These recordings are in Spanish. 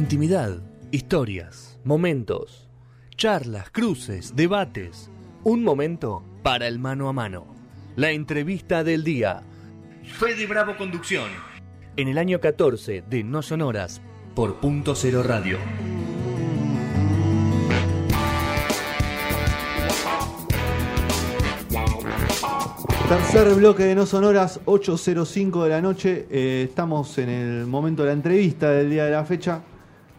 Intimidad, historias, momentos, charlas, cruces, debates. Un momento para el mano a mano. La entrevista del día. Fede Bravo Conducción. En el año 14 de No Sonoras por Punto Cero Radio. Tercer bloque de No Sonoras, 8.05 de la noche. Eh, estamos en el momento de la entrevista del día de la fecha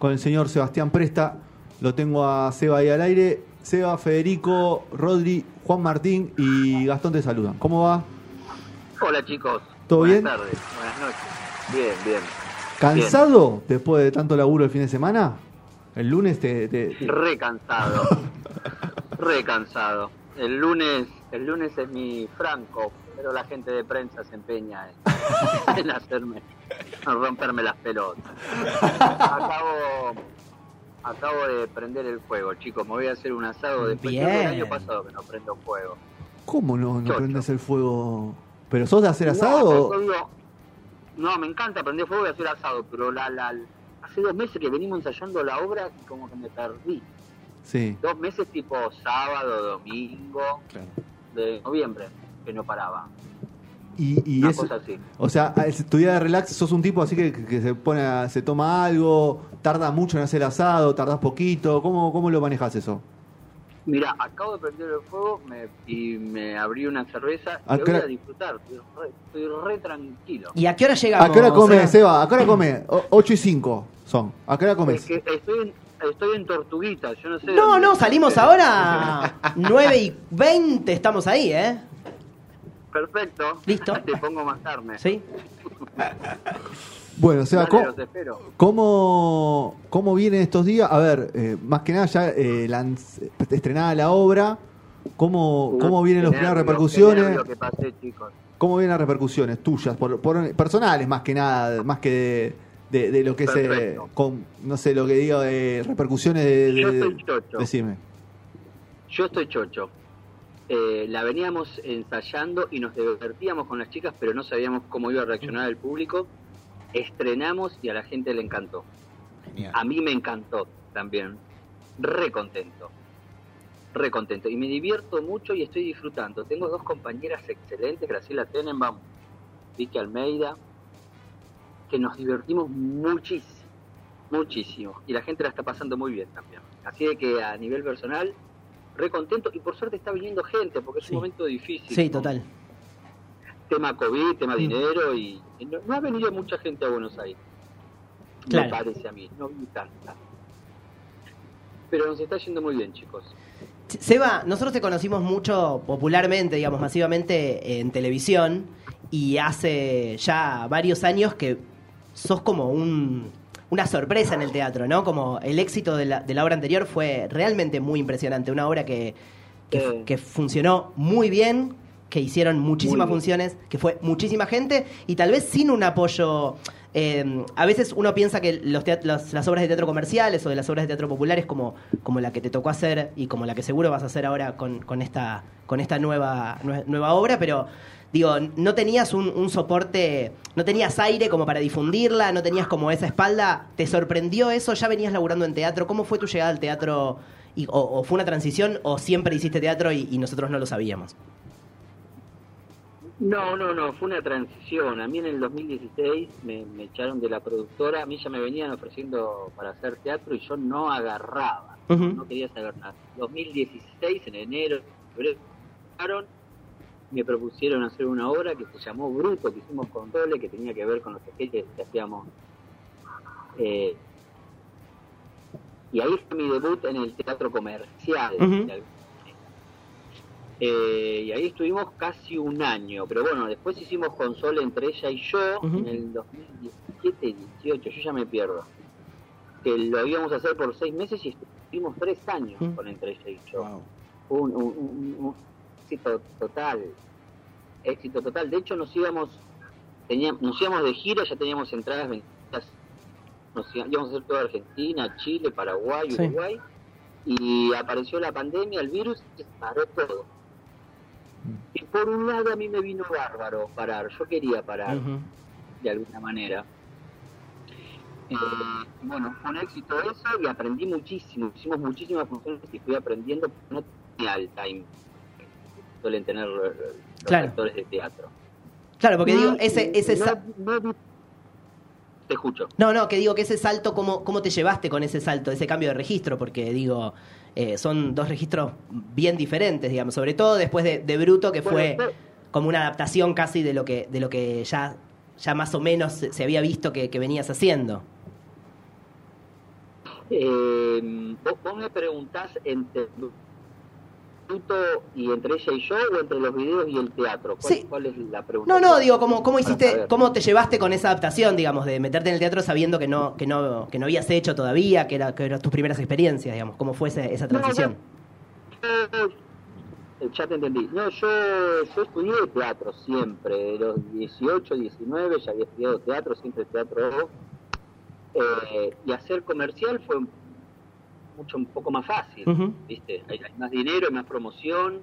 con el señor Sebastián Presta. Lo tengo a Seba ahí al aire. Seba, Federico, Rodri, Juan Martín y Gastón te saludan. ¿Cómo va? Hola chicos. ¿Todo buenas bien? tardes, buenas noches. Bien, bien. ¿Cansado después de tanto laburo el fin de semana? El lunes te... te- te- Re cansado. Re cansado. El lunes, el lunes es mi franco, pero la gente de prensa se empeña en, en hacerme, en romperme las pelotas. Acabo, acabo de prender el fuego, chicos. Me voy a hacer un asado después Bien. del año pasado que no prendo fuego. ¿Cómo no, no Chocho. prendes el fuego? ¿Pero sos de hacer asado? digo, No, me encanta prender fuego y hacer asado, pero la, la, hace dos meses que venimos ensayando la obra y como que me perdí. Sí. Dos meses tipo sábado, domingo, de noviembre, que no paraba. Y, y Una eso, cosa así. o sea, es- tu día de relax, sos un tipo así que, que se pone, a- se toma algo, tarda mucho en hacer asado, tardás poquito, ¿cómo, cómo lo manejas eso? Mira, acabo de prender el fuego me- y me abrí una cerveza ¿A y qué voy a disfrutar. Estoy re, estoy re tranquilo. ¿Y a qué hora llegamos? ¿A qué hora come, Seba? Seba? ¿A qué hora come? 8 y 5 son. ¿A qué hora Es comes? que estoy en, estoy en Tortuguita, yo no sé. No, no, salimos ahora 9 y 20, estamos ahí, ¿eh? Perfecto. Listo. Te pongo más carne. ¿Sí? Bueno, Seba, Dale, ¿cómo, los espero. cómo, cómo vienen estos días? A ver, eh, más que nada ya eh, estrenada la obra, ¿cómo, cómo vienen las nervio, qué repercusiones? nervio que pasé, chicos. ¿Cómo vienen las repercusiones tuyas? Por, por- personales más que nada, más que de, de- de lo que se, Perfecto. con, no sé, lo que digo de repercusiones de... de- Yo estoy chocho. decime. Yo estoy chocho. Eh, la veníamos ensayando y nos divertíamos con las chicas, pero no sabíamos cómo iba a reaccionar el público. Estrenamos y a la gente le encantó. A mí me encantó también. Re contento. Re contento. Y me divierto mucho y estoy disfrutando. Tengo dos compañeras excelentes, Graciela Tenenbaum, Vicky Almeida, que nos divertimos muchísimo. Muchísimo. Y la gente la está pasando muy bien también. Así de que a nivel personal, re contento. Y por suerte está viniendo gente, porque es Sí. un momento difícil. Sí, ¿no? total. Tema COVID, tema Mm. dinero, y, y no, no ha venido mucha gente a Buenos Aires. Claro. Me parece a mí, no vi tanta. Pero nos está yendo muy bien, chicos. Seba, nosotros te conocimos mucho popularmente, digamos, masivamente en televisión y hace ya varios años que sos como un, una sorpresa en el teatro, ¿no? Como el éxito de la, de la obra anterior fue realmente muy impresionante, una obra que, que, funcionó muy bien, que hicieron muchísimas funciones, que fue muchísima gente y tal vez sin un apoyo... eh, a veces uno piensa que los los- las obras de teatro comerciales o de las obras de teatro populares como, como la que te tocó hacer y como la que seguro vas a hacer ahora con, con esta, con esta nueva, nue- nueva obra, pero digo, no tenías un, un soporte, no tenías aire como para difundirla, no tenías como esa espalda, ¿te sorprendió eso? ¿Ya venías laburando en teatro? ¿Cómo fue tu llegada al teatro? Y- o, o fue una transición o siempre hiciste teatro y, y nosotros no lo sabíamos? No, no, no, fue una transición. A mí en el 2016 me, me echaron de la productora, a mí ya me venían ofreciendo para hacer teatro y yo no agarraba, no quería saber nada. 2016, en enero, febrero, me propusieron hacer una obra que se llamó Bruto, que hicimos con Tole, que tenía que ver con los sketches que hacíamos. Eh, y ahí fue mi debut en el teatro comercial. Eh, y ahí estuvimos casi un año, pero bueno, después hicimos con Sol entre ella y yo Ujú. en el 2017, 18, yo ya me pierdo. Que lo íbamos a hacer por seis meses y estuvimos tres años con entre ella y yo. Un, un- un- un éxito total, éxito total. De hecho, nos íbamos, teníamos, nos íbamos de gira, ya teníamos entradas vendidas. Nos íbamos, a hacer toda Argentina, Chile, Paraguay, Sí. Uruguay. Y apareció la pandemia, el virus, y se paró todo. Y por un lado a mí me vino bárbaro parar, yo quería parar de alguna manera. Eh, bueno, fue un éxito eso y aprendí muchísimo. Hicimos muchísimas funciones y fui aprendiendo. No tenía el time suelen tener los Claro. actores de teatro. Claro, porque digo, ese, ese no- no te escucho. No, no, que digo que ese salto, ¿cómo, cómo te llevaste con ese salto, ese cambio de registro? Porque digo, eh, son dos registros bien diferentes, digamos, sobre todo después de, de Bruto, que Bueno, fue como una adaptación casi de lo que, de lo que ya, ya más o menos se, se había visto que, que venías haciendo. Eh, vos, vos me preguntás entre Y entre ella y yo o entre los videos y el teatro. ¿Cuál, Sí. cuál es la pregunta? No, no, digo, ¿cómo, cómo hiciste, cómo te llevaste con esa adaptación, digamos, de meterte en el teatro sabiendo que no, que no, que no habías hecho todavía, que, era, que eran tus primeras experiencias, digamos? ¿Cómo fue esa No, transición? Yo- eh, ya te entendí. No, yo, yo estudié teatro siempre. De los 18, 19 ya había estudiado teatro, siempre teatro. Eh, y hacer comercial fue mucho un poco más fácil. ¿viste? Hay, hay más dinero, hay más promoción.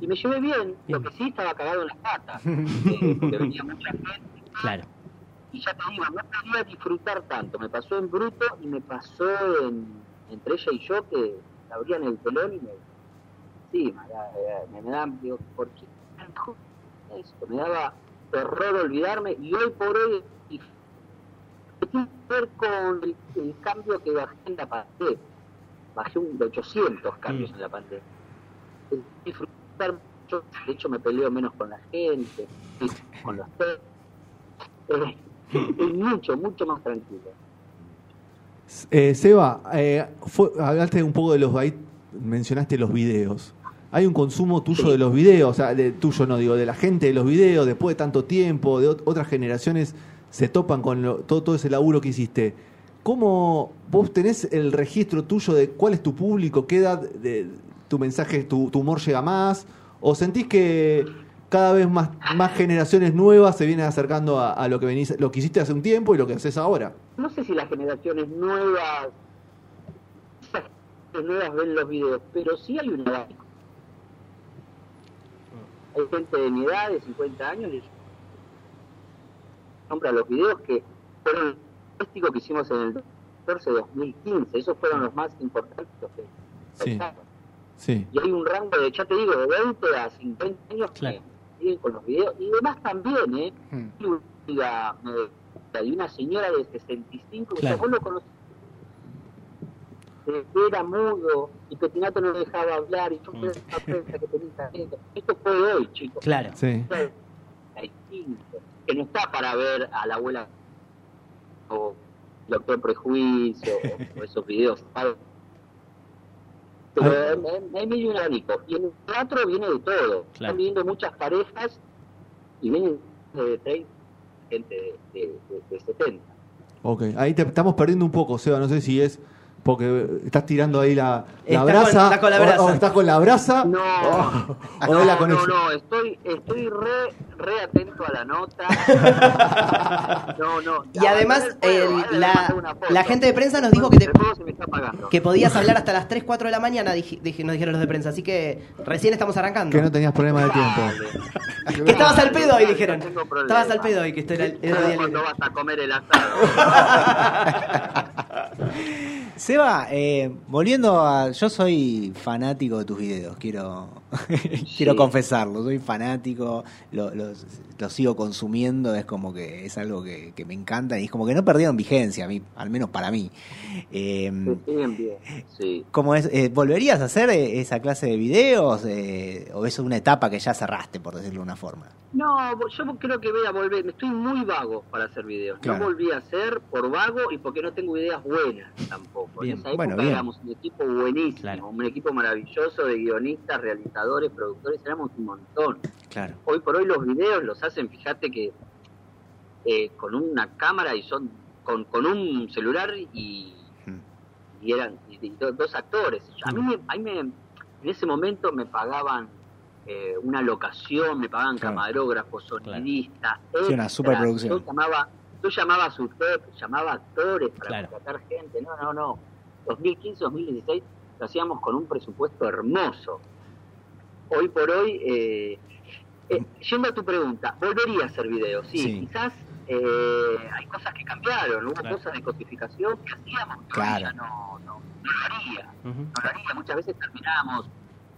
Y me llevé bien. Lo que sí estaba cagado en las patas. eh, porque venía mucha gente. Claro. Y ya te digo, no podía disfrutar tanto. Me pasó en Bruto y me pasó en, entre ella y yo que abrían el telón y me. Sí, me, me, daban, digo, ¿por qué esto? Me daba terror olvidarme y hoy por hoy. Y, tiene que ver con el, el cambio que bajé en la pandemia. Bajé un de 800 cambios Mm. en la pandemia. Disfrutar mucho, de hecho me peleo menos con la gente, con los. Eh, es mucho, mucho más tranquilo. Eh, Seba, eh, fue- hablaste un poco de los ahí mencionaste los videos. Hay un consumo tuyo Sí. de los videos, o sea, de, tuyo no digo, de la gente de los videos, después de tanto tiempo, de ot- otras generaciones se topan con lo- todo, todo ese laburo que hiciste. ¿Cómo vos tenés el registro tuyo de cuál es tu público, qué edad de, tu mensaje, tu, humor llega más? ¿O sentís que cada vez más, generaciones nuevas se vienen acercando a, lo que venís, lo que hiciste hace un tiempo y lo que haces ahora? No sé si las generaciones nuevas, nuevas ven los videos, pero sí hay una edad. Hay gente de mi edad, de 50 años, y compra los videos que fueron los que hicimos en el 14-2015. Esos fueron los más importantes. los que Sí. Sí. Y hay un rango de, ya te digo, de 20 a 50 años Claro. que siguen con los videos. Y demás también, ¿eh? Hmm. Y una, una señora de 65 que Claro. vos lo conocés. Que era mudo y Petinato no le dejaba hablar y yo Mm. me daba cuenta que tenía talento. Esto fue hoy, chicos. Claro. Sí. Que no está para ver a la abuela o Doctor Prejuicio o, o esos videos. Pero es, es- medio abanico. Y en el teatro viene de todo. Están viendo muchas parejas y vienen de 30, gente de, de, de- de 70. Ok, ahí te estamos perdiendo un poco, Seba. No sé si es porque estás tirando ahí la, la brasa. con- está con la o- brasa. O, estás con la brasa. No, o, o no, la no, no, estoy, estoy re, re atento a la nota. No, no. Y además, el la- la gente de prensa nos dijo que te-. Que podías hablar hasta las 3, 4 de la mañana, dije- dije- nos dijeron los de prensa. Así que recién estamos arrancando. Que no tenías problema de tiempo. Que estabas al pedo hoy, dijeron. Estabas al pedo hoy, que esto era el, el día cuando libre. vas a comer el asado. Seba, eh, volviendo a. Yo soy fanático de tus videos, quiero, quiero confesarlo. Soy fanático, lo- los sigo consumiendo, es como que es algo que, que me encanta y es como que no perdieron vigencia, a mí, al menos para mí. Eh, Bien, bien. Sí. ¿cómo es? Eh, ¿Volverías a hacer eh, esa clase de videos eh, o es una etapa que ya cerraste, por decirlo de una forma? No, yo creo que voy a volver. Estoy muy vago para hacer videos. Claro. No volví a hacer por vago y porque no tengo ideas buenas tampoco. Bien. En esa época Bueno, bien. éramos un equipo buenísimo, Claro. un equipo maravilloso de guionistas, realizadores, productores, éramos un montón. Claro. Hoy por hoy los videos los hacen, fíjate que eh, con una cámara y son con, con un celular y, Hmm. y eran y- y do- dos actores. A mí, a mí me- en ese momento me pagaban eh, una locación, me pagaban Claro. camarógrafos, sonidistas, Sí, una superproducción. Yo llamaba, yo llamaba a su llamaba actores para Claro. contratar gente. No, no, no. 2015, 2016 lo hacíamos con un presupuesto hermoso. Hoy por hoy, eh, eh, yendo a tu pregunta, volvería a hacer videos, sí, Sí. quizás eh, hay cosas que cambiaron, hubo Claro. cosas de codificación que hacíamos, que Claro. ya no, no, no lo haría, no lo haría. Muchas veces terminábamos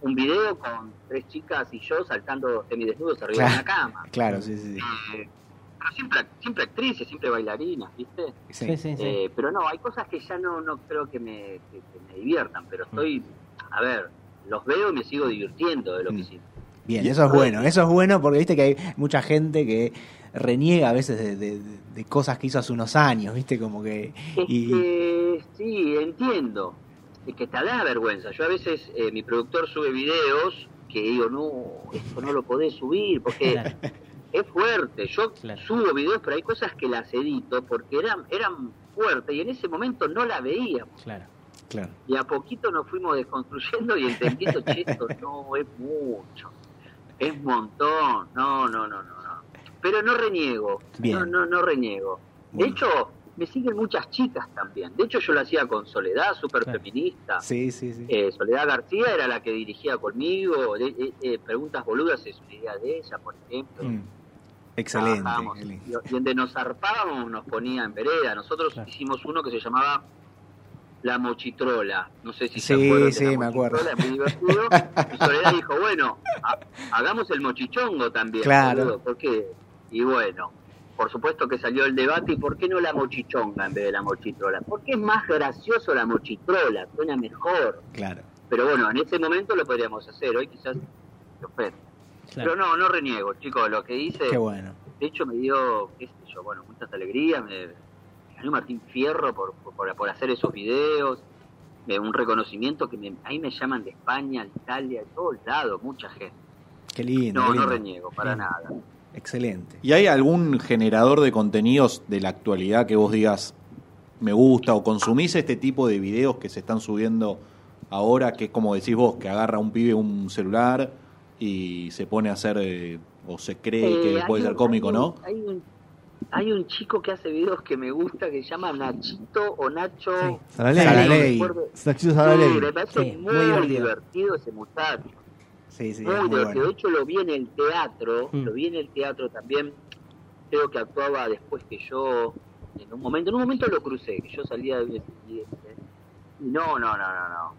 un video con tres chicas y yo saltando semidesnudos arriba de Claro. una cama. Claro, sí, sí. sí. Eh, pero siempre, siempre actrices, siempre bailarinas, ¿viste? Sí. Sí, sí, sí. Eh, pero no, hay cosas que ya no, no creo que me, que, que me diviertan, pero estoy, a ver, los veo y me sigo divirtiendo de lo que Mm. hicimos. Bien, eso es bueno, eso es bueno porque viste que hay mucha gente que reniega a veces de, de- de cosas que hizo hace unos años, viste, como que... Es Y, que, sí, entiendo. Es que te da vergüenza. Yo a veces, eh, mi productor sube videos que digo, no, esto no lo podés subir porque Claro. es fuerte. Yo Claro. subo videos, pero hay cosas que las edito porque eran, eran fuertes y en ese momento no la veíamos. Claro. Claro, Y a poquito nos fuimos desconstruyendo y entendiendo, che, esto no es mucho, es un montón, no, no, no, no, no. Pero no reniego, Bien. no, no, no reniego. De hecho, me siguen muchas chicas también. De hecho, yo lo hacía con Soledad, súper feminista. sí, sí, sí. Eh, Soledad García era la que dirigía conmigo. De- eh, eh, Preguntas boludas es una idea de ella, por ejemplo. Mm. Excelente. Y, y donde nos zarpábamos nos ponía en vereda. Nosotros Claro. hicimos uno que se llamaba La Mochitrola. No sé si Sí, se acuerdan de sí, La me acuerdo. Mochitrola, es muy divertido. Y Soledad dijo, bueno, ha- hagamos el mochichongo también. Claro. boludo, ¿Por qué? Y bueno, por supuesto que salió el debate, ¿y por qué no la mochichonga en vez de la mochitrola? Porque es más gracioso la mochitrola, suena mejor. Claro. Pero bueno, en ese momento lo podríamos hacer, hoy quizás. Claro. Pero no, no reniego, chicos, lo que hice, Qué bueno. de hecho me dio, qué sé yo, bueno, muchas alegrías, me, ganó Martín Fierro por, por, por hacer esos videos, me- un reconocimiento que me, ahí me llaman de España, Italia, de todos lados, mucha gente. Qué lindo. No, qué no reniego, para Bien. nada. Excelente. ¿Y hay algún generador de contenidos de la actualidad que vos digas me gusta o consumís este tipo de videos que se están subiendo ahora, que es como decís vos, que agarra un pibe un celular y se pone a hacer, eh, o se cree Eh, que puede ser cómico, un- ¿no? Hay hay un chico que hace videos que me gusta que se llama Nachito o Nacho. Sí. Saraley. Sí, me parece Sí, muy, muy divertido. divertido. ese muchacho. Sí, sí, muy es muy divertido. bueno. De hecho, lo vi en el teatro. Mm. Lo vi en el teatro también. Creo que actuaba después que yo. En un momento, en un momento lo crucé, que yo salía de. Y, y no, no, no, no, no.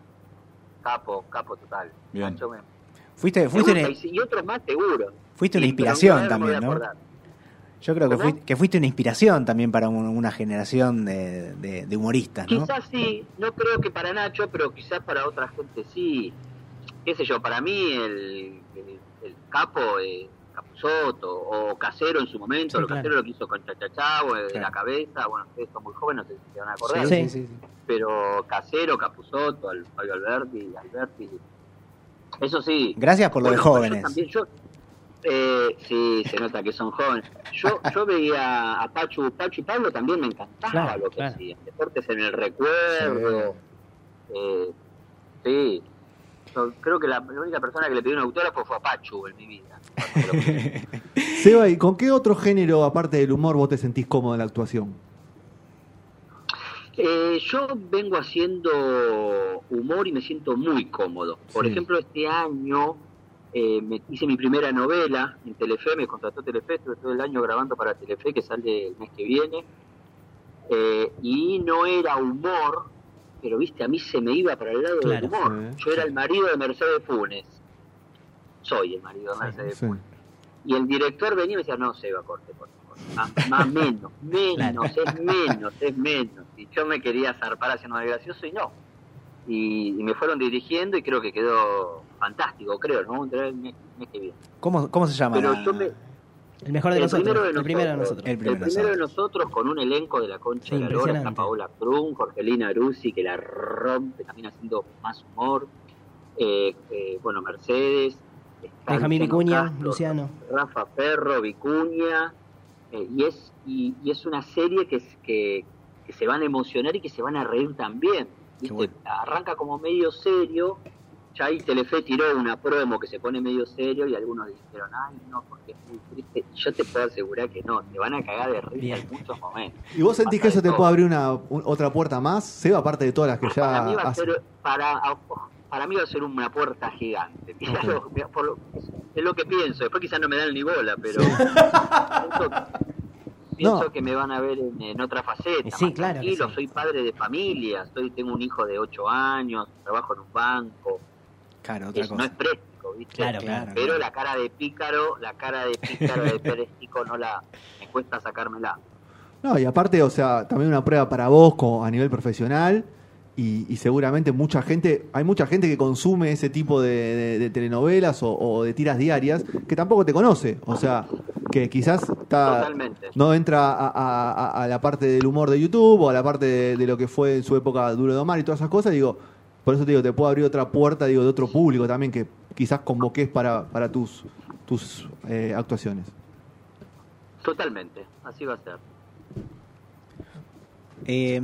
Capo, capo total. Bien. Nacho me- Fuiste, fuiste, y, sí, y otros más seguro. fuiste una inspiración también, ¿no? acordar. Yo creo que, fuiste, que fuiste una inspiración también para un- una generación de, de- de humoristas, ¿no? Quizás sí, no creo que para Nacho, pero quizás para otra gente sí. Qué sé yo, para mí el, el, el capo eh, Capusotto o Casero en su momento, Sí, lo claro. Casero lo que hizo con Chachachao, eh, de Claro. la cabeza, bueno, ustedes son muy jóvenes, no sé si se van a acordar, Sí. sí, sí, sí. pero Casero, Capusotto, Al- Fabio Alberti, Alberti, eso sí. Gracias por lo de yo jóvenes. también, yo, eh, sí, se nota que son jóvenes. Yo, yo veía a Pachu, Pachu y Pablo también me encantaba Claro, lo que claro. hacían. Deportes en el recuerdo. Eh, sí. Yo creo que la, la única persona que le pidió un autógrafo fue a Pachu en mi vida. Seba, ¿y con qué otro género, aparte del humor, vos te sentís cómodo en la actuación? Eh, yo vengo haciendo humor y me siento muy cómodo. Por Sí. ejemplo, este año eh, me hice mi primera novela en Telefe, me contrató Telefe, estuve todo el año grabando para Telefe, que sale el mes que viene. Eh, y no era humor, pero viste, a mí se me iba para el lado Claro. del humor. Sí. Yo era el marido de Mercedes Funes. Soy el marido de Mercedes Sí. Funes. Y el director venía y me decía, no, Seba, corte, corte, corte. Más, más menos, menos, es menos, es menos. Y yo me quería zarpar haciendo de gracioso y no. Y, y me fueron dirigiendo y creo que quedó fantástico, creo, ¿no? El mes, mes que viene. ¿Cómo, ¿Cómo se llama? Pero la- yo me, El mejor de el nosotros. primero de El primero de nosotros. El primero de El primero de nosotros. con un elenco de la concha de la lora, está. Paola Krun, Jorgelina Aruzzi, que la rompe también haciendo más humor, eh, eh, bueno, Mercedes, Benjamín Vicuña, Castro, Luciano. Rafa Ferro, Vicuña, eh, y es y, y es una serie que, es- que, que se van a emocionar y que se van a reír también. bueno. Arranca como medio serio, ya ahí Telefe tiró una promo que se pone medio serio y algunos dijeron, ay no, porque es muy triste. Y yo te puedo asegurar que no, te van a cagar de risa en muchos momentos. ¿Y vos sentís que eso te todo. puede abrir una un- otra puerta más? Seba, aparte de todas las que ya para mí va a ser para para mí va a ser una puerta gigante Mirá Ok. lo- mirá, por lo- es lo que pienso después quizás no me dan ni bola pero pienso, pienso No. que me van a ver en, en otra faceta. Sí, más claro tranquilo, sí. soy padre de familia, soy, tengo un hijo de 8 años, trabajo en un banco. Claro, otra Es- no cosa. es préstico, ¿viste? Claro, Claro, Pero claro. la cara de pícaro, la cara de pícaro de préstico no la, me cuesta sacármela. No, y aparte, o sea, también una prueba para vos como a nivel profesional y, y seguramente mucha gente, hay mucha gente que consume ese tipo de, de- de telenovelas o, o de tiras diarias que tampoco te conoce, o sea, que quizás está, no entra a, a- a- a la parte del humor de YouTube o a la parte de, de lo que fue en su época Duro de Omar y todas esas cosas, digo, por eso te digo, te puedo abrir otra puerta, digo, de otro público también que quizás convoques para, para tus, tus eh, actuaciones. Totalmente, así va a ser. Eh,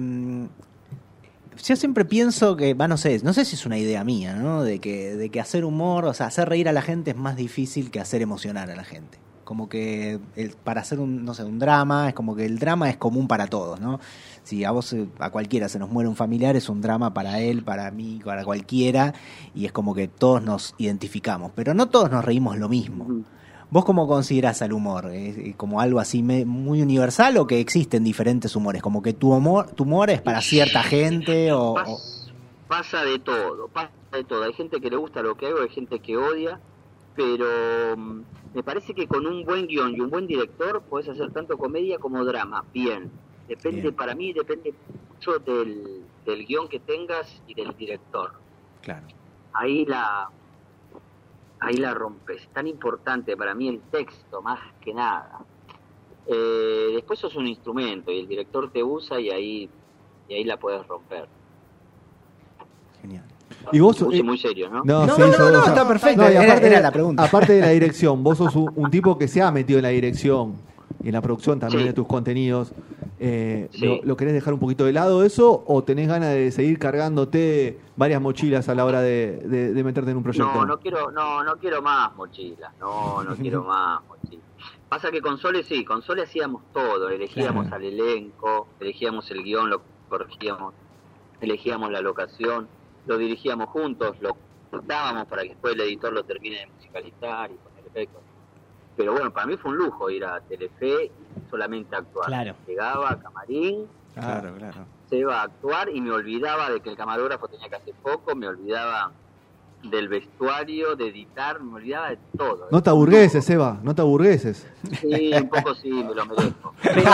yo siempre pienso que, va, no sé, no sé si es una idea mía, ¿no? De que, de que hacer humor, o sea, hacer reír a la gente es más difícil que hacer emocionar a la gente. Como que el- para hacer un, no sé, un drama, es como que el drama es común para todos, ¿no? Si a vos, eh, a cualquiera se nos muere un familiar, es un drama para él, para mí, para cualquiera, y es como que todos nos identificamos, pero no todos nos reímos lo mismo. ¿Vos cómo considerás al humor? ¿Es como algo así muy universal o que existen diferentes humores? Como que tu humor, tu humor es para cierta gente o... o- Pas- pasa de todo, pasa de todo. Hay gente que le gusta lo que hago, hay gente que odia, pero mm, me parece que con un buen guion y un buen director puedes hacer tanto comedia como drama, bien. Depende, Bien. para mí depende mucho del, del guion que tengas y del director. Claro. Ahí la ahí la rompes. Es tan importante para mí el texto, más que nada. Eh, después sos un instrumento y el director te usa y ahí y ahí la puedes romper. Genial. Y vos, eh, muy serio, ¿no? No, No, sí, no, está perfecto. y aparte, era de- la pregunta. aparte de la dirección, vos sos un, un tipo que se ha metido en la dirección y en la producción también Sí. de tus contenidos. Eh, Sí. lo, lo querés dejar un poquito de lado eso o tenés ganas de seguir cargándote varias mochilas a la hora de, de- de meterte en un proyecto? No, no quiero, no, no quiero más mochilas, no, no quiero más mochilas. Pasa que con Sole sí, con Sole hacíamos todo, elegíamos Claro. al elenco, elegíamos el guion, lo corregíamos, elegíamos la locación, lo dirigíamos juntos, lo cortábamos para que después el editor lo termine de musicalizar y poner efectos. Pero bueno, para mí fue un lujo ir a Telefe y solamente actuar. Claro. Llegaba a camarín, Claro, claro. se iba a actuar y me olvidaba de que el camarógrafo tenía que hacer poco, me olvidaba del vestuario, de editar, me olvidaba de todo. No te aburgueses, Seba, no te aburgueses. Sí, un poco sí, me lo merezco. Pero-.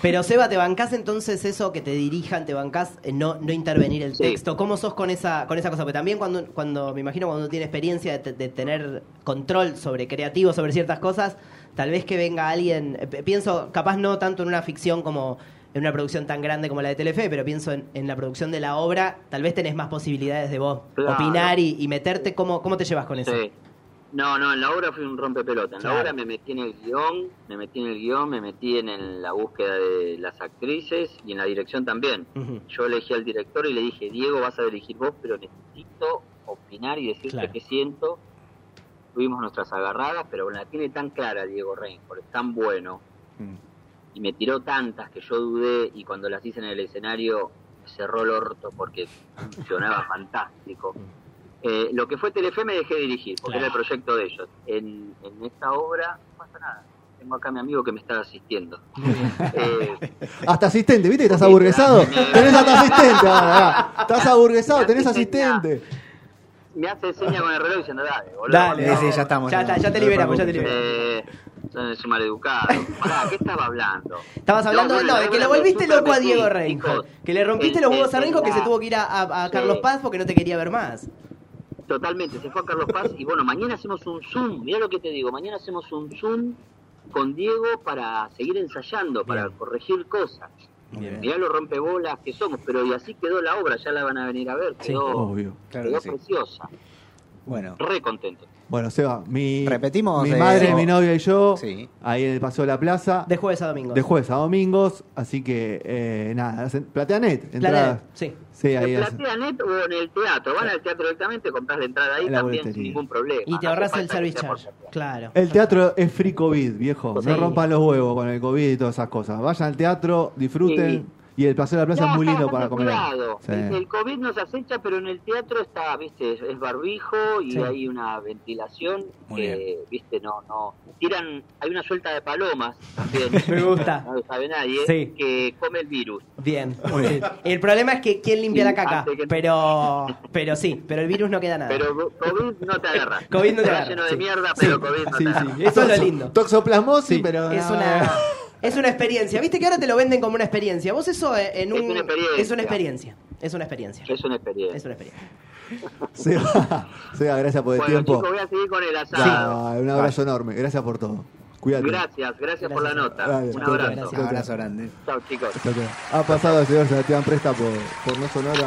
Pero Seba, ¿te bancás entonces eso que te dirijan, te bancás eh, no, no intervenir el Sí. texto? ¿Cómo sos con esa, con esa cosa? Porque también cuando, cuando me imagino cuando uno tiene experiencia de, te- de tener control sobre creativo, sobre ciertas cosas, tal vez que venga alguien, eh, pienso, capaz no tanto en una ficción como en una producción tan grande como la de Telefe, pero pienso en, en la producción de la obra, tal vez tenés más posibilidades de vos Claro. opinar y, y meterte. ¿Cómo, ¿Cómo te llevas con eso? Sí. No, no, en la obra fui un rompepelota. En Claro. la obra me metí en el guion, me metí en el guion, me metí en el- la búsqueda de las actrices y en la dirección también. Yo elegí al director y le dije, Diego, vas a dirigir vos, pero necesito opinar y decirte Claro. qué siento. Tuvimos nuestras agarradas, pero la tiene tan clara Diego Reinhold, es tan bueno. Mm. Y me tiró tantas que yo dudé y cuando las hice en el escenario me cerró el orto porque funcionaba fantástico. Eh, lo que fue Telefe me dejé dirigir, porque Claro. era el proyecto de ellos. En, en esta obra no pasa nada. Tengo acá a mi amigo que me está asistiendo. Eh, Hasta asistente, ¿viste que estás aburguesado? Tenés hasta asistente ahora, ah. Estás aburguesado, tenés asistente. me hace seña con el reloj diciendo, dale, boludo. Dale, Sí, sí, ya estamos. Ya, está, ya te liberamos, ya te liberamos. Eh, es un maleducado. Pará, ¿qué estaba hablando? Estabas hablando No, no, de que lo volviste loco a Diego chicos. Que le rompiste los huevos a Reinhold que se tuvo que ir a, a- a Sí. Carlos Paz porque no te quería ver más. Totalmente, se fue a Carlos Paz y bueno, mañana hacemos un Zoom, mira lo que te digo, mañana hacemos un Zoom con Diego para seguir ensayando, para Bien. corregir cosas. Bien. Mirá lo rompebolas que somos, pero y así quedó la obra, ya la van a venir a ver, Sí, quedó, Obvio. Claro quedó que sí. preciosa, Bueno, re contento. Bueno, Seba, mi, Repetimos, mi eh, madre, mi novia y yo, Sí. ahí en el Paseo de la Plaza, De jueves a domingo. de jueves a domingos, así que eh, nada, hacen- Plateanet, entrada. Planet, sí. Sí, ahí ¿En hacen. Plateanet o en el teatro? Van al teatro directamente, compras la entrada ahí En la también sin boletería. ningún problema. Y te No ahorras hace el falta que service sea por charge. Claro. El teatro es free COVID, viejo. Sí. No rompan los huevos con el COVID y todas esas cosas. Vayan al teatro, disfruten Y el Paseo de la Plaza No, es muy lindo está para comer. Sí. El COVID nos acecha, pero en el teatro está, viste, es, barbijo y Sí. hay una ventilación Muy que, viste, no, no. Tiran, hay una suelta de palomas también. Me gusta. No lo sabe nadie, Sí. que come el virus. Bien. El problema es que quién limpia Sí, la caca. que- Pero, pero sí, pero el virus no queda nada. Pero COVID no te agarra. COVID no te Está agarra, lleno de sí. mierda, Sí. pero COVID no Sí, te sí. agarra. Eso es lo lindo. Toxoplasmosis, pero. Es no. una, es una experiencia. Viste que ahora te lo venden como una experiencia. Vos eso en un. Es una experiencia. Es una experiencia. Es una experiencia. Es una experiencia. Es una experiencia. Seba, Seba, gracias por el bueno, tiempo. chicos, voy a seguir con el asado. Un abrazo enorme. Gracias por todo. Cuídate. Gracias, gracias, por la nota. Un abrazo. gracias. Un abrazo grande. Chao, chicos. Ha pasado el señor Sebastián Presta por, por No Sonora.